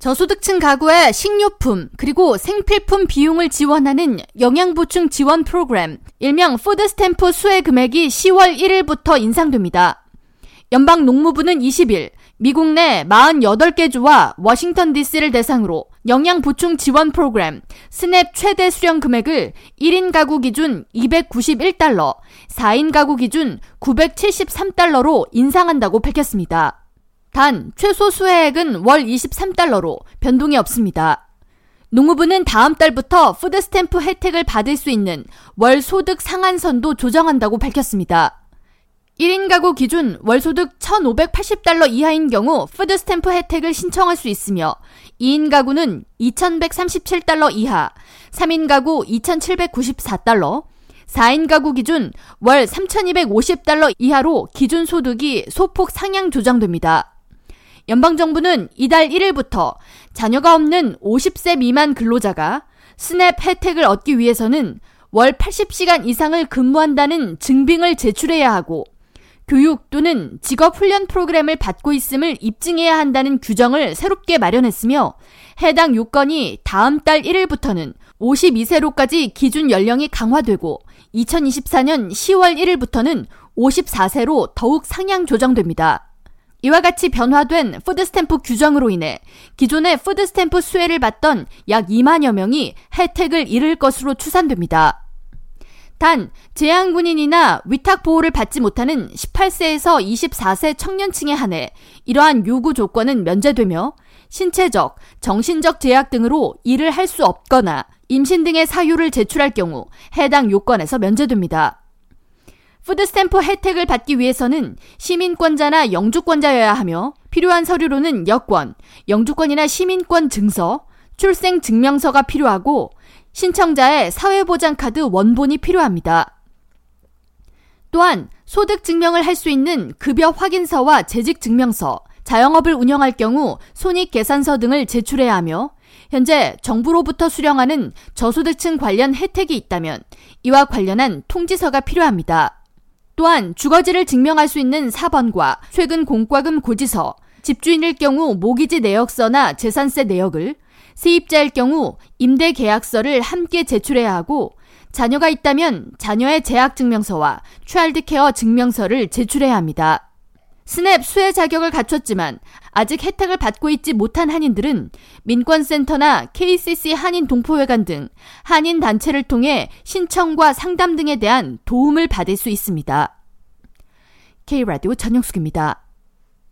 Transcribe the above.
저소득층 가구의 식료품 그리고 생필품 비용을 지원하는 영양보충 지원 프로그램 일명 푸드 스탬프 수혜 금액이 10월 1일부터 인상됩니다. 연방 농무부는 20일 미국 내 48개 주와 워싱턴 DC를 대상으로 영양 보충 지원 프로그램 SNAP 최대 수령 금액을 1인 가구 기준 291달러, 4인 가구 기준 973달러로 인상한다고 밝혔습니다. 단 최소 수혜액은 월 23달러로 변동이 없습니다. 농무부는 다음 달부터 푸드스탬프 혜택을 받을 수 있는 월 소득 상한선도 조정한다고 밝혔습니다. 1인 가구 기준 월 소득 1,580달러 이하인 경우 푸드스탬프 혜택을 신청할 수 있으며 2인 가구는 2,137달러 이하, 3인 가구 2,794달러, 4인 가구 기준 월 3,250달러 이하로 기준 소득이 소폭 상향 조정됩니다. 연방정부는 이달 1일부터 자녀가 없는 50세 미만 근로자가 스냅 혜택을 얻기 위해서는 월 80시간 이상을 근무한다는 증빙을 제출해야 하고 교육 또는 직업 훈련 프로그램을 받고 있음을 입증해야 한다는 규정을 새롭게 마련했으며 해당 요건이 다음 달 1일부터는 52세로까지 기준 연령이 강화되고 2024년 10월 1일부터는 54세로 더욱 상향 조정됩니다. 이와 같이 변화된 푸드스탬프 규정으로 인해 기존의 푸드스탬프 수혜를 받던 약 2만여 명이 혜택을 잃을 것으로 추산됩니다. 단, 재향군인이나 위탁 보호를 받지 못하는 18세에서 24세 청년층에 한해 이러한 요구 조건은 면제되며 신체적, 정신적 제약 등으로 일을 할 수 없거나 임신 등의 사유를 제출할 경우 해당 요건에서 면제됩니다. 푸드스탬프 혜택을 받기 위해서는 시민권자나 영주권자여야 하며 필요한 서류로는 여권, 영주권이나 시민권 증서, 출생 증명서가 필요하고 신청자의 사회보장카드 원본이 필요합니다. 또한 소득 증명을 할 수 있는 급여 확인서와 재직 증명서, 자영업을 운영할 경우 손익 계산서 등을 제출해야 하며 현재 정부로부터 수령하는 저소득층 관련 혜택이 있다면 이와 관련한 통지서가 필요합니다. 또한 주거지를 증명할 수 있는 4번과 최근 공과금 고지서, 집주인일 경우 모기지 내역서나 재산세 내역을, 세입자일 경우 임대 계약서를 함께 제출해야 하고 자녀가 있다면 자녀의 재학 증명서와 취알드 케어 증명서를 제출해야 합니다. 스냅 수혜 자격을 갖췄지만 아직 혜택을 받고 있지 못한 한인들은 민권센터나 KCC 한인 동포회관 등 한인 단체를 통해 신청과 상담 등에 대한 도움을 받을 수 있습니다. K라디오 전영숙입니다.